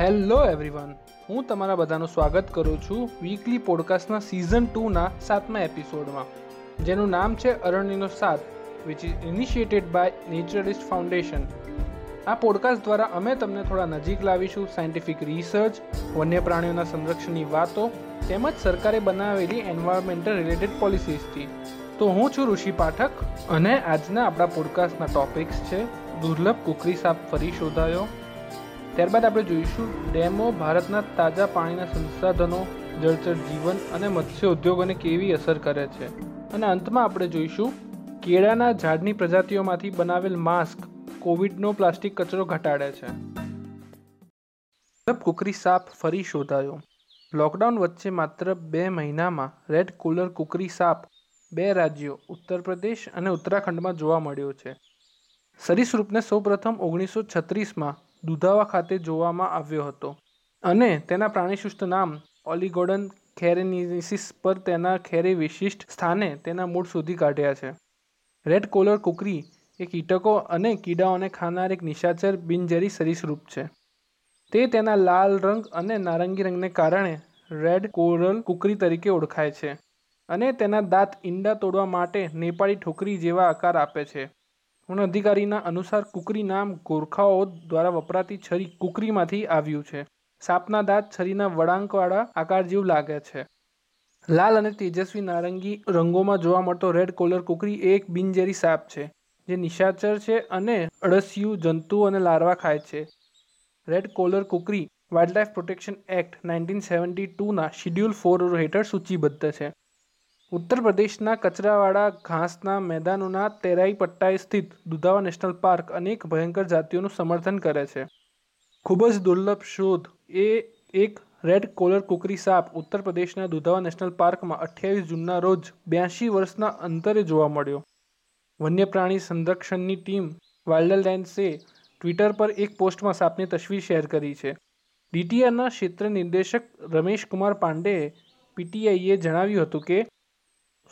Hello everyone, હું તમારા બધાનું સ્વાગત કરું છું વીકલી પોડકાસ્ટના સિઝન ટુના સાતમા એપિસોડમાં જેનું નામ છે અરણ્યનો સાત which is initiated by naturalist foundation આ પોડકાસ્ટ દ્વારા અમે તમને થોડા નજીક લાવીશું સાયન્ટિફિક રિસર્ચ વન્ય પ્રાણીઓના સંરક્ષણની વાતો, તેમજ સરકારે બનાવેલી એન્વાયરમેન્ટલ રિલેટેડ પોલિસીસથી તો હું છું ઋષિ પાઠક, અને આજના આપણા પોડકાસ્ટના ટોપિક્સ છે, દુર્લભ કુકરી સાપ ફરી શોધાયો ત્યારબાદ આપણે જોઈશું ડેમો, ભારતના તાજા પાણીના સંસાધનો, જળચર જીવન અને મત્સ્ય ઉદ્યોગોને કેવી અસર કરે છે. અને અંતમાં આપણે જોઈશું કેળાના ઝાડની પ્રજાતિઓમાંથી બનાવેલ માસ્ક કોવિડનો પ્લાસ્ટિક કચરો ઘટાડે છે. કુકરી સાપ ફરી શોધાયો. લોકડાઉન વચ્ચે માત્ર બે મહિનામાં રેડ કુલર કુકરી સાપ બે રાજ્યો, ઉત્તર પ્રદેશ અને ઉત્તરાખંડમાં જોવા મળ્યો છે. સરીસૃપને સૌપ્રથમ ઓગણીસો છત્રીસમાં દુધાવા ખાતે જોવામાં આવ્યો હતો અને તેના પ્રાણીસુષ્ટ નામ ઓલિગોડન ખેરેનિસિસ પર તેના ખેરે વિશિષ્ટ સ્થાને તેના મૂળ શોધી કાઢ્યા છે. રેડ કોલર કુકરી એ કીટકો અને કીડાઓને ખાનાર એક નિશાચર બિનજેરી સરીસૃપ છે. તે તેના લાલ રંગ અને નારંગી રંગને કારણે રેડ કોરલ કુકરી તરીકે ઓળખાય છે અને તેના દાંત ઈંડા તોડવા માટે નેપાળી ઠોકરી જેવા આકાર આપે છે. વન અધિકારીના અનુસાર કુકરી નામ ગોરખાઓ દ્વારા વપરાતી છરી કુકરીમાંથી આવ્યું છે. સાપના દાંત છરીના વળાંકવાળા આકાર જેવું લાગે છે. લાલ અને તેજસ્વી નારંગી રંગોમાં જોવા મળતો રેડ કોલર કુકરી એક બિનઝેરી સાપ છે, જે નિશાચર છે અને અળસિયું જંતુઓ અને લાર્વા ખાય છે. Red collar kukri wildlife protection act nineteen seventy ટુના schedule four હેઠળ સૂચિબદ્ધ છે. ઉત્તર પ્રદેશના કચરાવાળા ઘાસના મેદાનોના તેરાઈ પટ્ટાએ સ્થિત દુધાવા નેશનલ પાર્ક અનેક ભયંકર જાતિઓનું સમર્થન કરે છે. ખૂબ જ દુર્લભ શોધ. એ એક રેડ કોલર કુકરી સાપ ઉત્તર પ્રદેશના દુધાવા નેશનલ પાર્કમાં અઠ્યાવીસ જૂનના રોજ બ્યાસી વર્ષના અંતરે જોવા મળ્યો. વન્ય પ્રાણી સંરક્ષણની ટીમ વાઇલ્ડલાઇન્સે ટ્વિટર પર એક પોસ્ટમાં સાપની તસવીર શેર કરી છે. ડીટીઆરના ક્ષેત્ર નિર્દેશક રમેશ કુમાર પાંડેએ પીટીઆઈએ જણાવ્યું હતું કે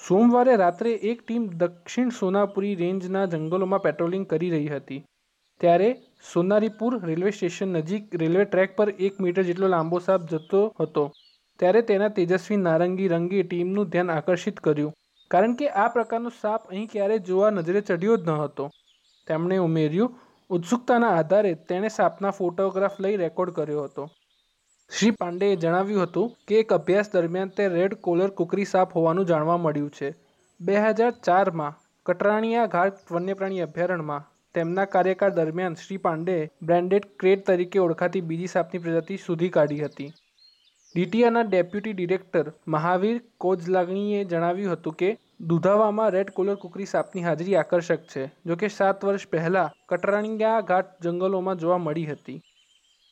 સોમવારે રાત્રે એક ટીમ દક્ષિણ સોનાપુરી રેન્જના જંગલોમાં પેટ્રોલિંગ કરી રહી હતી. ત્યારે સોનારીપુર રેલવે સ્ટેશન નજીક રેલવે ટ્રેક પર એક મીટર જેટલો લાંબો સાપ જતો હતો. ત્યારે તેના તેજસ્વી નારંગી રંગે ટીમનું ધ્યાન આકર્ષિત કર્યું. કારણ કે આ પ્રકારનો સાપ અહીં ક્યારેય જોવા નજરે ચડ્યો જ ન હતો. તેમણે ઉમેર્યું, ઉત્સુકતાના આધારે તેણે સાપના ફોટોગ્રાફ લઈ રેકોર્ડ કર્યો હતો. શ્રી પાંડેએ જણાવ્યું હતું કે એક અભ્યાસ દરમિયાન તે રેડ કોલર કુકરી સાપ હોવાનું જાણવા મળ્યું છે. બે હજાર ચારમાં કટરાણીયા ઘાટ વન્યપ્રાણી અભયારણ્યમાં તેમના કાર્યકાળ દરમિયાન શ્રી પાંડેએ બ્રાન્ડેડ ક્રેટ તરીકે ઓળખાતી બીજી સાપની પ્રજાતિ શોધી કાઢી હતી. ડીટીઆના ડેપ્યુટી ડિરેક્ટર મહાવીર કોજલાગણીએ જણાવ્યું હતું કે, દુધાવામાં રેડ કોલર કુકરી સાપની હાજરી આકર્ષક છે, જોકે સાત વર્ષ પહેલાં કટરાણીયા ઘાટ જંગલોમાં જોવા મળી હતી.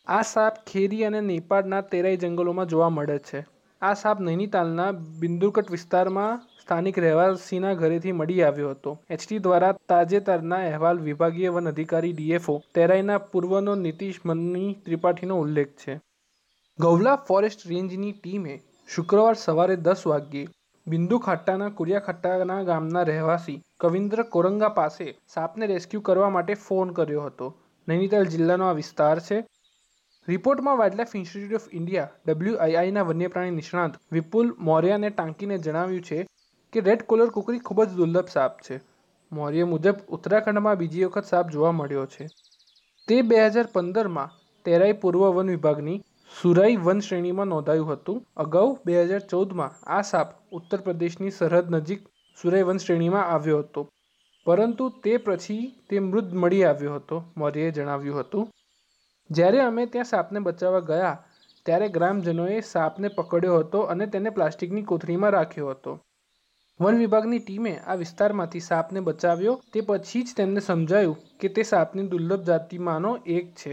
આ સાપ ખેરી અને નેપાળના તેરાઈ જંગલોમાં જોવા મળે છે. આ સાપ નૈનીતાલના બિંદુકટ વિસ્તારમાં સ્થાનિક રહેવાસીના ઘરેથી મળી આવ્યો હતો. એચટી દ્વારા તાજેતરના અહેવાલ વિભાગીય વન અધિકારી ડીએફઓ તેરાઈના પૂર્વનો નીતિશ મની ત્રિપાઠીનો ઉલ્લેખ છે. ગૌલા ફોરેસ્ટ રેન્જની ટીમે શુક્રવાર સવારે દસ વાગ્યે બિંદુ ખાટ્ટાના કુરિયાખાટ્ટાના ગામના રહેવાસી કવિન્દ્ર કોરંગા પાસે સાપને રેસ્ક્યુ કરવા માટે ફોન કર્યો હતો. નૈનીતાલ જિલ્લાનો આ વિસ્તાર છે. રિપોર્ટમાં વાઇલ્ડલાઇફ ઇન્સ્ટિટ્યૂટ ઓફ ઇન્ડિયા ડબ્લ્યુઆઈઆઈના વન્યપ્રાણી નિષ્ણાંત વિપુલ મૌર્યાને ટાંકીને જણાવ્યું છે કે રેડ કોલર કુકરી ખૂબ જ દુર્લભ સાપ છે. મૌર્ય મુજબ, ઉત્તરાખંડમાં બીજી વખત સાપ જોવા મળ્યો છે. તે બે હજાર પંદરમાં તેરાઈ પૂર્વ વન વિભાગની સુરાઈ વન શ્રેણીમાં નોંધાયું હતું. અગાઉ બે હજાર ચૌદમાં આ સાપ ઉત્તર પ્રદેશની સરહદ નજીક સુરાઈ વન શ્રેણીમાં આવ્યો હતો. પરંતુ તે પછી તે મૃત મળી આવ્યો હતો, મૌર્યએ જણાવ્યું હતું. જ્યારે અમે ત્યાં સાપને બચાવવા ગયા, ત્યારે ગ્રામજનોએ સાપને પકડ્યો હતો અને તેને પ્લાસ્ટિકની કોથળીમાં રાખ્યો હતો. વન વિભાગની ટીમે આ વિસ્તારમાંથી સાપને બચાવ્યો, તે પછી જ તેમને સમજાયું કે તે સાપની દુર્લભ જાતિમાંનો એક છે.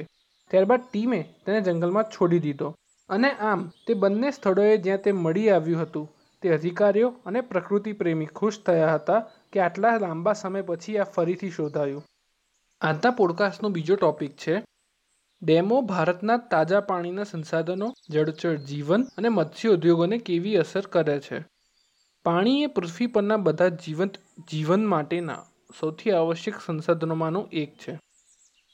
ત્યારબાદ ટીમે તેને જંગલમાં છોડી દીધો અને આમ તે બંને સ્થળોએ જ્યાં તે મળી આવ્યું હતું, તે અધિકારીઓ અને પ્રકૃતિ પ્રેમી ખુશ થયા હતા કે આટલા લાંબા સમય પછી આ ફરીથી શોધાયું. આજના પોડકાસ્ટનો બીજો ટોપિક છે ડેમો ભારતના તાજા પાણીના સંસાધનો, જળચર, જીવન અને મત્સ્ય ઉદ્યોગોને કેવી અસર કરે છે? પાણી એ પૃથ્વી પરના બધા જીવંત જીવન માટેના સૌથી આવશ્યક સંસાધનોમાંનું એક છે.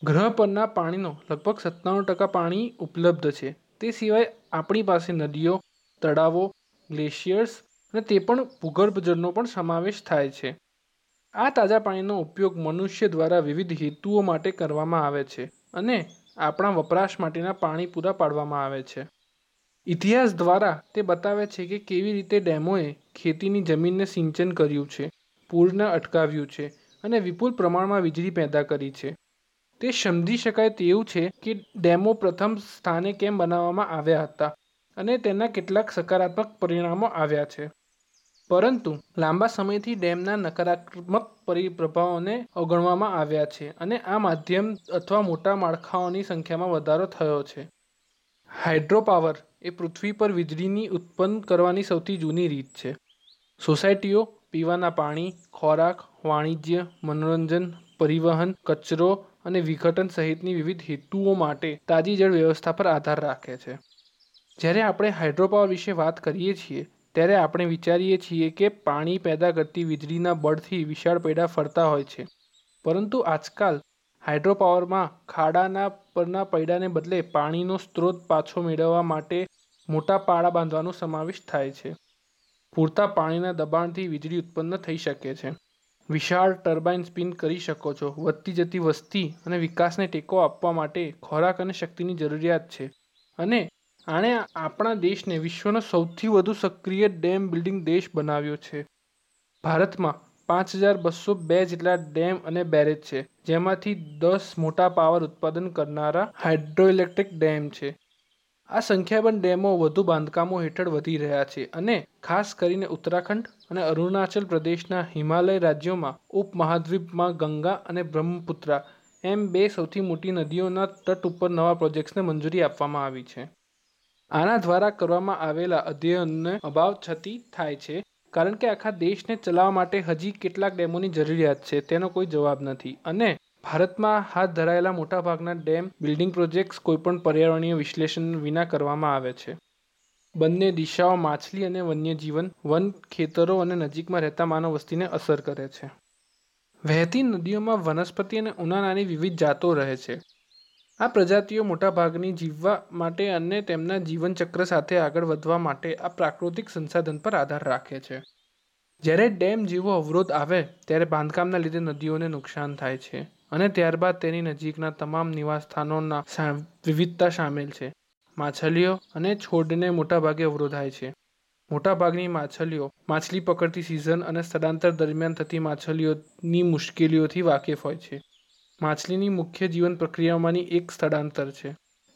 ગ્રહ પરના પાણીનો લગભગ સત્તાણું ટકા પાણી ઉપલબ્ધ છે. તે સિવાય આપણી પાસે નદીઓ, તળાવો, ગ્લેશિયર્સ અને તે પણ ભૂગર્ભ જળનો પણ સમાવેશ થાય છે. આ તાજા પાણીનો ઉપયોગ મનુષ્ય દ્વારા વિવિધ હેતુઓ માટે કરવામાં આવે છે અને આપણા વપરાશ માટેના પાણી પૂરા પાડવામાં આવે છે. ઇતિહાસ દ્વારા તે બતાવે છે કે કેવી રીતે ડેમોએ ખેતીની જમીનને સિંચન કર્યું છે, પૂરને અટકાવ્યું છે અને વિપુલ પ્રમાણમાં વીજળી પેદા કરી છે. તે સમજી શકાય તેવું છે કે ડેમો પ્રથમ સ્થાને કેમ બનાવવામાં આવ્યા હતા અને તેના કેટલાક સકારાત્મક પરિણામો આવ્યા છે. પરંતુ લાંબા સમયથી ડેમના નકારાત્મક પરિપ્રભાવોને અવગણવામાં આવ્યા છે અને આ માધ્યમ અથવા મોટા માળખાઓની સંખ્યામાં વધારો થયો છે. હાઇડ્રોપાવર એ પૃથ્વી પર વીજળીની ઉત્પન્ન કરવાની સૌથી જૂની રીત છે. સોસાયટીઓ, પીવાના પાણી, ખોરાક, વાણિજ્ય, મનોરંજન, પરિવહન, કચરો અને વિઘટન સહિતની વિવિધ હેતુઓ માટે તાજી જળ વ્યવસ્થા પર આધાર રાખે છે. જ્યારે આપણે હાઇડ્રોપાવર વિશે વાત કરીએ છીએ ત્યારે આપણે વિચારીએ છીએ કે પાણી પેદા કરતી વીજળીના બળથી વિશાળ પૈડા ફરતા હોય છે. પરંતુ આજકાલ હાઇડ્રોપાવરમાં ખાડાના પરના પૈડાને બદલે પાણીનો સ્ત્રોત પાછો મેળવવા માટે મોટા પાળા બાંધવાનો સમાવેશ થાય છે. પૂરતા પાણીના દબાણથી વીજળી ઉત્પન્ન થઈ શકે છે. વિશાળ ટર્બાઇન સ્પિન કરી શકો છો. વધતી જતી વસ્તી અને વિકાસને ટેકો આપવા માટે ખોરાક અને શક્તિની જરૂરિયાત છે. અને આણે આપણા દેશને વિશ્વનો સૌથી વધુ સક્રિય ડેમ બિલ્ડિંગ દેશ બનાવ્યો છે. ભારતમાં પાંચ હજાર બસો બે જેટલા ડેમ અને બેરેજ છે, જેમાંથી દસ મોટા પાવર ઉત્પાદન કરનારા હાઇડ્રોઇલેક્ટ્રિક ડેમ છે. આ સંખ્યાબંધ ડેમો વધુ બાંધકામો હેઠળ વધી રહ્યા છે અને ખાસ કરીને ઉત્તરાખંડ અને અરુણાચલ પ્રદેશના હિમાલય રાજ્યોમાં ઉપમહાદ્વીપમાં ગંગા અને બ્રહ્મપુત્રા એમ બે સૌથી મોટી નદીઓના તટ ઉપર નવા પ્રોજેક્ટ્સને મંજૂરી આપવામાં આવી છે. આના દ્વારા કરવામાં આવેલા અધ્યયનને અભાવ છતી થાય છે, કારણ કે આખા દેશને ચલાવવા માટે હજી કેટલાક ડેમોની જરૂરિયાત છે, તેનો કોઈ જવાબ નથી. અને ભારતમાં હાથ ધરાયેલા મોટાભાગના ડેમ, બિલ્ડિંગ પ્રોજેક્ટ્સ, કોઈપણ પર્યાવરણીય વિશ્લેષણ વિના કરવામાં આવે છે. બંને દિશાઓ માછલી અને વન્યજીવન, વન ખેતરો અને નજીકમાં રહેતા માનવ વસ્તીને અસર કરે છે. વહેતી નદીઓમાં વનસ્પતિ અને ઉનાળાની વિવિધ જાતો રહે છે. આ પ્રજાતિઓ મોટાભાગની જીવવા માટે અને તેમના જીવનચક્ર સાથે આગળ વધવા માટે આ પ્રાકૃતિક સંસાધન પર આધાર રાખે છે. જ્યારે ડેમ જેવો અવરોધ આવે, ત્યારે બાંધકામના લીધે નદીઓને નુકસાન થાય છે અને ત્યારબાદ તેની નજીકના તમામ નિવાસસ્થાનોના વિવિધતા સામેલ છે. માછલીઓ અને છોડને મોટાભાગે અવરોધાય છે. મોટાભાગની માછલીઓ માછલી પકડતી સિઝન અને સ્થળાંતર દરમિયાન થતી માછલીઓની મુશ્કેલીઓથી વાકેફ હોય છે. માછલીની મુખ્ય જીવન પ્રક્રિયામાંની એક સ્થળાંતર છે.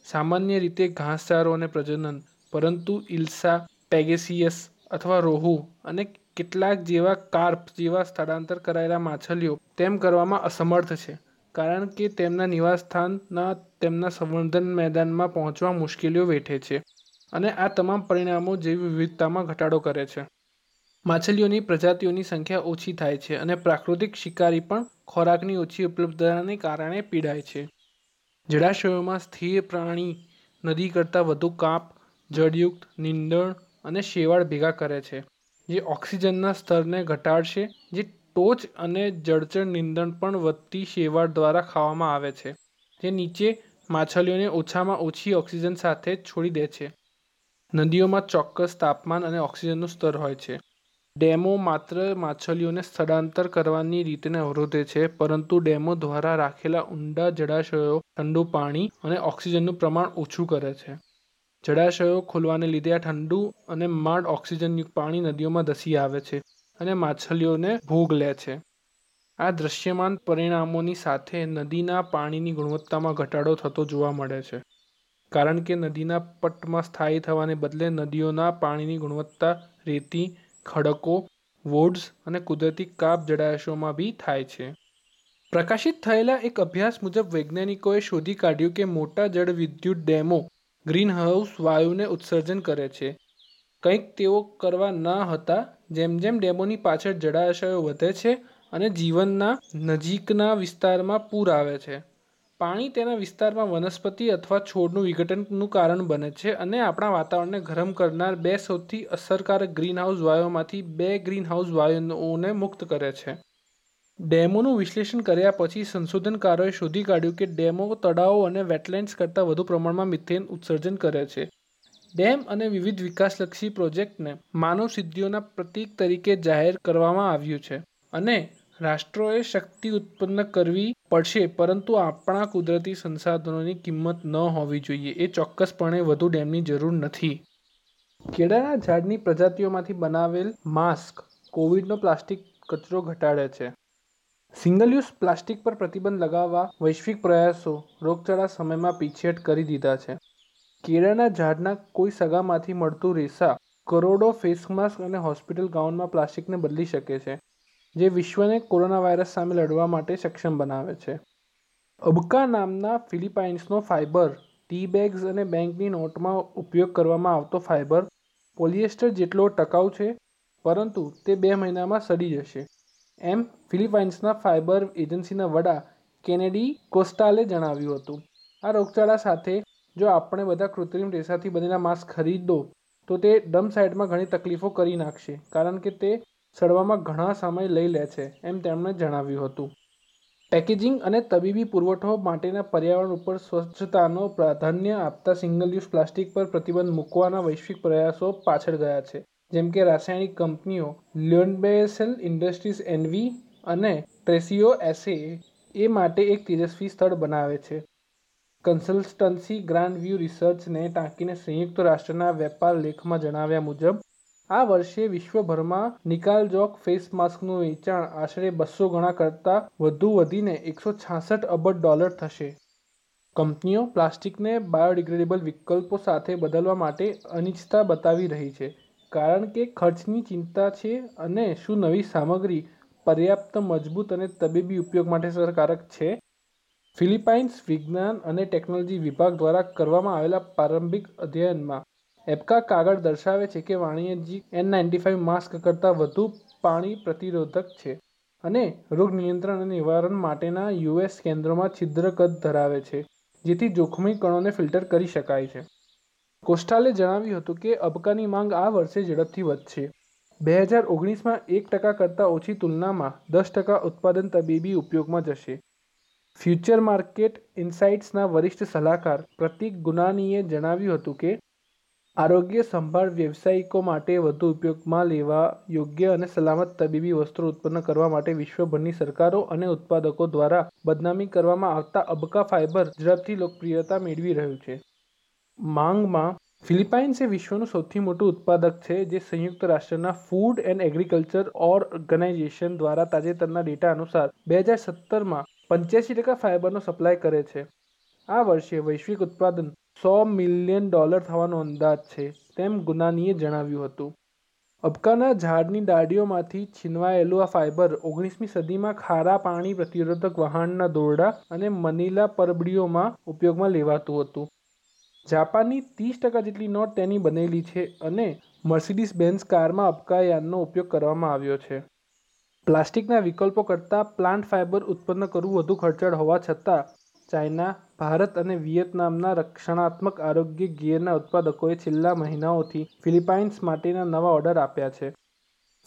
સામાન્ય રીતે ઘાસચારો અને પ્રજનન, પરંતુ ઇલ્સા પેગેસિયસ અથવા રોહુ અને કેટલાક જેવા કાર્પ જેવા સ્થળાંતર કરાયેલા માછલીઓ તેમ કરવામાં અસમર્થ છે, કારણ કે તેમના નિવાસસ્થાનના તેમના સંવર્ધન મેદાનમાં પહોંચવા મુશ્કેલીઓ વેઠે છે અને આ તમામ પરિણામો જેવી વિવિધતામાં ઘટાડો કરે છે. માછલીઓની પ્રજાતિઓની સંખ્યા ઓછી થાય છે અને પ્રાકૃતિક શિકારી પણ ખોરાકની ઓછી ઉપલબ્ધતાને કારણે પીડાય છે. જળાશયોમાં સ્થિર પ્રાણી નદી કરતાં વધુ કાપ, જળયુક્ત નીંદણ અને શેવાળ ભેગા કરે છે, જે ઓક્સિજનના સ્તરને ઘટાડશે, જે ટોચ અને જળચર નીંદણ પણ વધતી શેવાળ દ્વારા ખાવામાં આવે છે, જે નીચે માછલીઓને ઓછામાં ઓછી ઓક્સિજન સાથે છોડી દે છે. નદીઓમાં ચોક્કસ તાપમાન અને ઓક્સિજનનું સ્તર હોય છે. ડેમો માત્ર માછલીઓને સ્થળાંતર કરવાની રીતને અવરોધે છે, પરંતુ ડેમો દ્વારા રાખેલા ઊંડા જળાશયો ઠંડુ પાણી અને ઓક્સિજનનું પ્રમાણ ઓછું કરે છે. જળાશયો ખોલવાને લીધે આ ઠંડુ અને માંડ ઓક્સિજનયુક્ત પાણી નદીઓમાં ધસી આવે છે અને માછલીઓને ભોગ લે છે. આ દૃશ્યમાન પરિણામોની સાથે નદીના પાણીની ગુણવત્તામાં ઘટાડો થતો જોવા મળે છે. કારણ કે નદીના પટમાં સ્થાયી થવાને બદલે નદીઓના પાણીની ગુણવત્તા રેતી ખડકો વોડ્સ અને કુદરતી કાપ જળાશયોમાં બી થાય છે. પ્રકાશિત થયેલા એક અભ્યાસ મુજબ વૈજ્ઞાનિકોએ શોધી કાઢ્યું કે મોટા જળવિદ્યુત ડેમો ગ્રીનહાઉસ વાયુને ઉત્સર્જન કરે છે. કંઈક તેઓ કરવા ન હતા, જેમ જેમ ડેમોની પાછળ જળાશયો વધે છે અને જીવનના નજીકના વિસ્તારમાં પૂર આવે છે. પાણી તેના વિસ્તારમાં વનસ્પતિ અથવા છોડનું વિઘટનનું કારણ બને છે અને આપણા વાતાવરણને ગરમ કરનાર બે સૌથી અસરકારક ગ્રીનહાઉસ વાયુઓમાંથી બે ગ્રીનહાઉસ વાયુઓને મુક્ત કરે છે ડેમોનું વિશ્લેષણ કર્યા પછી સંશોધનકારોએ શોધી કાઢ્યું કે ડેમો તળાવો અને વેટલેન્ડ્સ કરતાં વધુ પ્રમાણમાં મિથેન ઉત્સર્જન કરે છે. ડેમ અને વિવિધ વિકાસલક્ષી પ્રોજેક્ટને માનવ સિદ્ધિઓના પ્રતીક તરીકે જાહેર કરવામાં આવ્યું છે અને રાષ્ટ્રોએ શક્તિ ઉત્પન્ન કરવી પડશે પરંતુ આપણા કુદરતી સંસાધનોની કિંમત ન હોવી જોઈએ એ ચોક્કસપણે વધુ ડેમની જરૂર નથી. કેળાના ઝાડની પ્રજાતિઓમાંથી બનાવેલ માસ્ક કોવિડનો પ્લાસ્ટિક કચરો ઘટાડે છે સિંગલ યુઝ પ્લાસ્ટિક પર પ્રતિબંધ લગાવવા વૈશ્વિક પ્રયાસો રોગચાળા સમયમાં પીછેટ કરી દીધા છે. કેળાના ઝાડના કોઈ સગામાંથી મળતું રેસા કરોડો ફેસ માસ્ક અને હોસ્પિટલ ગાઉનમાં પ્લાસ્ટિકને બદલી શકે છે, જે વિશ્વને કોરોના વાયરસ સામે લડવા માટે સક્ષમ બનાવે છે. અબકા નામના ફિલિપાઇન્સનો ફાઇબર ટી બેગ્સ અને બેંકની નોટમાં ઉપયોગ કરવામાં આવતો ફાઇબર પોલિએસ્ટર જેટલો ટકાઉ છે, પરંતુ તે બે મહિનામાં સડી જશે, એમ ફિલિપાઇન્સના ફાઇબર એજન્સીના વડા કેનેડી કોસ્ટાલે જણાવ્યું હતું. આ રોગચાળા સાથે, જો આપણે બધા કૃત્રિમ રેસાથી બનેલા માસ્ક ખરીદો તો તે ડમ્પ સાઇડમાં ઘણી તકલીફો કરી નાખશે કારણ કે તે સડવામાં ઘણા સમય લઈ લે છે, એમ તેમણે જણાવ્યું હતું. પેકેજિંગ અને તબીબી પુરવઠો માટેના પર્યાવરણ ઉપર સ્વચ્છતાનો પ્રાધાન્ય આપતા સિંગલ યુઝ પ્લાસ્ટિક પર પ્રતિબંધ મૂકવાના વૈશ્વિક પ્રયાસો પાછળ ગયા છે, જેમ કે રાસાયણિક કંપનીઓ લ્યોનબેસેલ ઇન્ડસ્ટ્રીઝ એનવી અને ટ્રેસિઓ એસે એ માટે એક તેજસ્વી સ્થળ બનાવે છે. કન્સલ્ટન્સી ગ્રાન્ડ વ્યૂ રિસર્ચને ટાંકીને સંયુક્ત રાષ્ટ્રના વેપાર લેખમાં જણાવ્યા મુજબ, આ વર્ષે વિશ્વભરમાં નિકાલજોગ ફેસ માસ્કનું વેચાણ આશરે બસો ગણા કરતાં વધુ વધીને એકસો છાસઠ અબજ ડોલર થશે. કંપનીઓ પ્લાસ્ટિકને બાયોડિગ્રેડેબલ વિકલ્પો સાથે બદલવા માટે અનિચ્છતા બતાવી રહી છે કારણ કે ખર્ચની ચિંતા છે અને શું નવી સામગ્રી પર્યાપ્ત મજબૂત અને તબીબી ઉપયોગ માટે અસરકારક છે? ફિલિપાઇન્સ વિજ્ઞાન અને ટેકનોલોજી વિભાગ દ્વારા કરવામાં આવેલા પ્રારંભિક અધ્યયનમાં, એબકા કાગળ દર્શાવે છે કે વાણિજ્યિક એન નાઇન્ટી ફાઇવ માસ્ક કરતાં વધુ પાણી પ્રતિરોધક છે અને રોગ નિયંત્રણ અને નિવારણ માટેના યુએસ કેન્દ્રોમાં છિદ્ર કદ ધરાવે છે જેથી જોખમી કણોને ફિલ્ટર કરી શકાય છે. કોસ્ટાલે જણાવ્યું હતું કે અબકાની માંગ આ વર્ષે ઝડપથી વધશે. બે હજાર ઓગણીસમાં એક ટકા કરતાં ઓછી તુલનામાં દસ ટકા ઉત્પાદન તબીબી ઉપયોગમાં જશે. ફ્યુચર માર્કેટ ઇનસાઇટ્સના વરિષ્ઠ સલાહકાર પ્રતિક ગુનાનીએ જણાવ્યું હતું કે, આરોગ્યસંભાળ વ્યવસાયિકો માટે વધુ ઉપયોગમાં લેવા યોગ્ય અને સલામત તબીબી વસ્ત્રો ઉત્પન્ન કરવા માટે વિશ્વભરની સરકારો અને ઉત્પાદકો દ્વારા બદનામી કરવામાં આવતા અબકા ફાઇબર ઝડપથી લોકપ્રિયતા મેળવી રહ્યું છે. માંગમાં, ફિલિપાઇન્સ એ વિશ્વનું સૌથી મોટું ઉત્પાદક છે જે સંયુક્ત રાષ્ટ્રના ફૂડ એન્ડ એગ્રીકલ્ચર ઓર્ગેનાઇઝેશન દ્વારા તાજેતરના ડેટા અનુસાર, બે હજાર સત્તરમાં પંચ્યાસી ટકા ફાઇબરનો સપ્લાય કરે છે. આ વર્ષે વૈશ્વિક ઉત્પાદન સો મિલિયન ડોલર થવાનો અંદાજ છે, તેમ ગુનાનીએ જણાવ્યું હતું. અબકાના ઝાડની ડાળીઓમાંથી છીનવાયેલું આ ફાઇબર ઓગણીસમી સદીમાં ખારા પાણી પ્રતિરોધક વહાણના દોરડા અને મનીલા પરબડીઓમાં ઉપયોગમાં લેવાતું હતું. જાપાનની ત્રીસ ટકા જેટલી નોટ તેની બનેલી છે અને મર્સિડીઝ બેન્ઝ કારમાં અબકાયાનનો ઉપયોગ કરવામાં આવ્યો છે. પ્લાસ્ટિકના વિકલ્પો કરતાં પ્લાન્ટ ફાઇબર ઉત્પન્ન કરવું વધુ ખર્ચાળ હોવા છતાં, ચાઇના, ભારત અને વિયેતનામના રક્ષણાત્મક આરોગ્ય ગિયરના ઉત્પાદકોએ છેલ્લા મહિનાઓથી ફિલિપાઇન્સ માટેના નવા ઓર્ડર આપ્યા છે.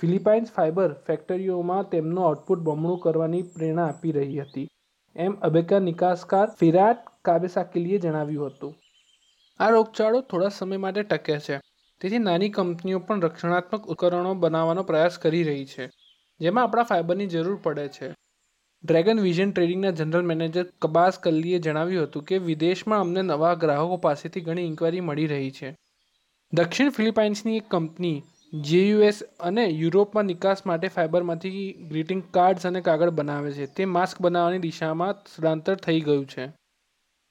ફિલિપાઇન્સ ફાઇબર ફેક્ટરીઓમાં તેમનું આઉટપુટ બમણું કરવાની પ્રેરણા આપી રહી હતી, એમ અબેકા નિકાસકાર ફિરાટ કાબેસાકીલીએ જણાવ્યું હતું. આ રોગચાળો થોડા સમય માટે ટકે છે, તેથી નાની કંપનીઓ પણ રક્ષણાત્મક ઉપકરણો બનાવવાનો પ્રયાસ કરી રહી છે, જેમાં આપણા ફાઇબરની જરૂર પડે છે. ડ્રેગન વિઝન ટ્રેડિંગના જનરલ મેનેજર કબાસ કલ્લીએ જણાવ્યું હતું કે, વિદેશમાં અમને નવા ગ્રાહકો પાસેથી ઘણી ઇન્ક્વાયરી મળી રહી છે. દક્ષિણ ફિલિપાઇન્સની એક કંપની, જે યુએસ અને યુરોપમાં નિકાસ માટે ફાઇબરમાંથી ગ્રીટિંગ કાર્ડ્સ અને કાગળ બનાવે છે, તે માસ્ક બનાવવાની દિશામાં સ્થળાંતર થઈ ગયું છે.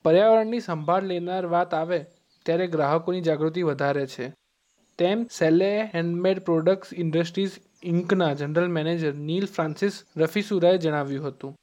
પર્યાવરણની સંભાળ લેનાર વાત આવે ત્યારે ગ્રાહકોની જાગૃતિ વધારે છે, તેમ સેલે હેન્ડમેડ પ્રોડક્ટ્સ ઇન્ડસ્ટ્રીઝ ઇન્કના જનરલ મેનેજર નીલ ફ્રાન્સિસ રફીસુરાએ જણાવ્યું હતું.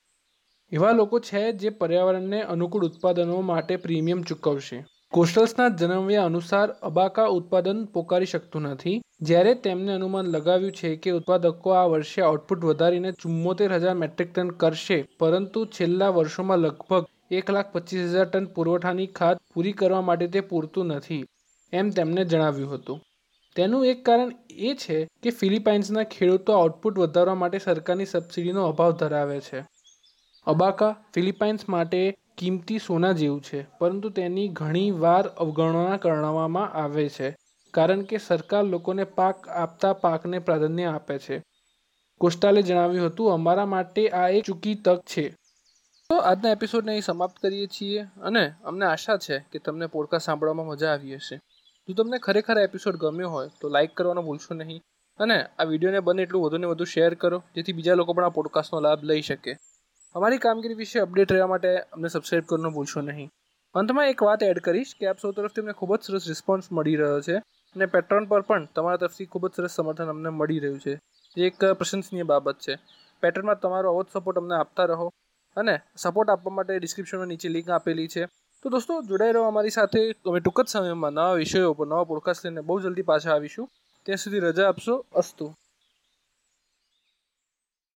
એવા લોકો છે જે પર્યાવરણને અનુકૂળ ઉત્પાદનો માટે પ્રીમિયમ ચૂકવશે. કોસ્ટલ્સના જણાવ્યા અનુસાર, અબાકા ઉત્પાદન પોકારી શકતું નથી, જ્યારે તેમને અનુમાન લગાવ્યું છે કે ઉત્પાદકો આ વર્ષે આઉટપુટ વધારીને ચુમ્મોતેર હજાર મેટ્રિક ટન કરશે પરંતુ છેલ્લા વર્ષોમાં લગભગ એક લાખ પચીસ હજાર ટન પુરવઠાની ખાત પૂરી કરવા માટે તે પૂરતું નથી, એમ તેમણે જણાવ્યું હતું. તેનું એક કારણ એ છે કે ફિલિપાઇન્સના ખેડૂતો આઉટપુટ વધારવા માટે સરકારની સબસિડીનો અભાવ ધરાવે છે. અબાકા ફિલિપાઇન્સ માટે કિંમતી સોના જેવું છે, પરંતુ તેની ઘણી વાર અવગણના કરવામાં આવે છે, કારણ કે સરકાર લોકોને પાક આપતા પાકને પ્રાધાન્ય આપે છે. કોસ્ટાલે જણાવ્યું હતું, અમારા માટે આ એક ચૂકી તક છે. તો આજના એપિસોડને અહીં સમાપ્ત કરીએ છીએ અને અમને આશા છે કે તમને પોડકાસ્ટ સાંભળવામાં મજા આવી હશે. જો તમને ખરેખર એપિસોડ ગમ્યો હોય તો લાઇક કરવાનું ભૂલશો નહીં અને આ વિડીયોને બને એટલું વધુને વધુ શેર કરો, જેથી બીજા લોકો પણ આ પોડકાસ્ટનો લાભ લઈ શકે. અમારી કામગીરી વિશે અપડેટ રહેવા માટે અમને સબસ્ક્રાઈબ કરવાનું ભૂલશો નહીં. અંતમાં એક વાત એડ કરીશ કે આપ સૌ તરફથી અમને ખૂબ જ સરસ રિસ્પોન્સ મળી રહ્યો છે અને પેટ્રોન પર પણ તમારા તરફથી ખૂબ જ સરસ સમર્થન અમને મળી રહ્યું છે. જે એક પ્રશંસનીય બાબત છે. પેટ્રોનમાં તમારો આવો સપોર્ટ અમને આપતા રહો અને સપોર્ટ આપવા માટે ડિસ્ક્રિપ્શનમાં નીચે લિંક આપેલી છે. તો દોસ્તો, જોડાઈ રહો અમારી સાથે. અમે ટૂંક જ સમયમાં નવા વિષયો પર નવા પોડકાસ્ટ લઈને બહુ જલ્દી પાછા આવીશું. ત્યાં સુધી રજા આપશો. અસ્તુ.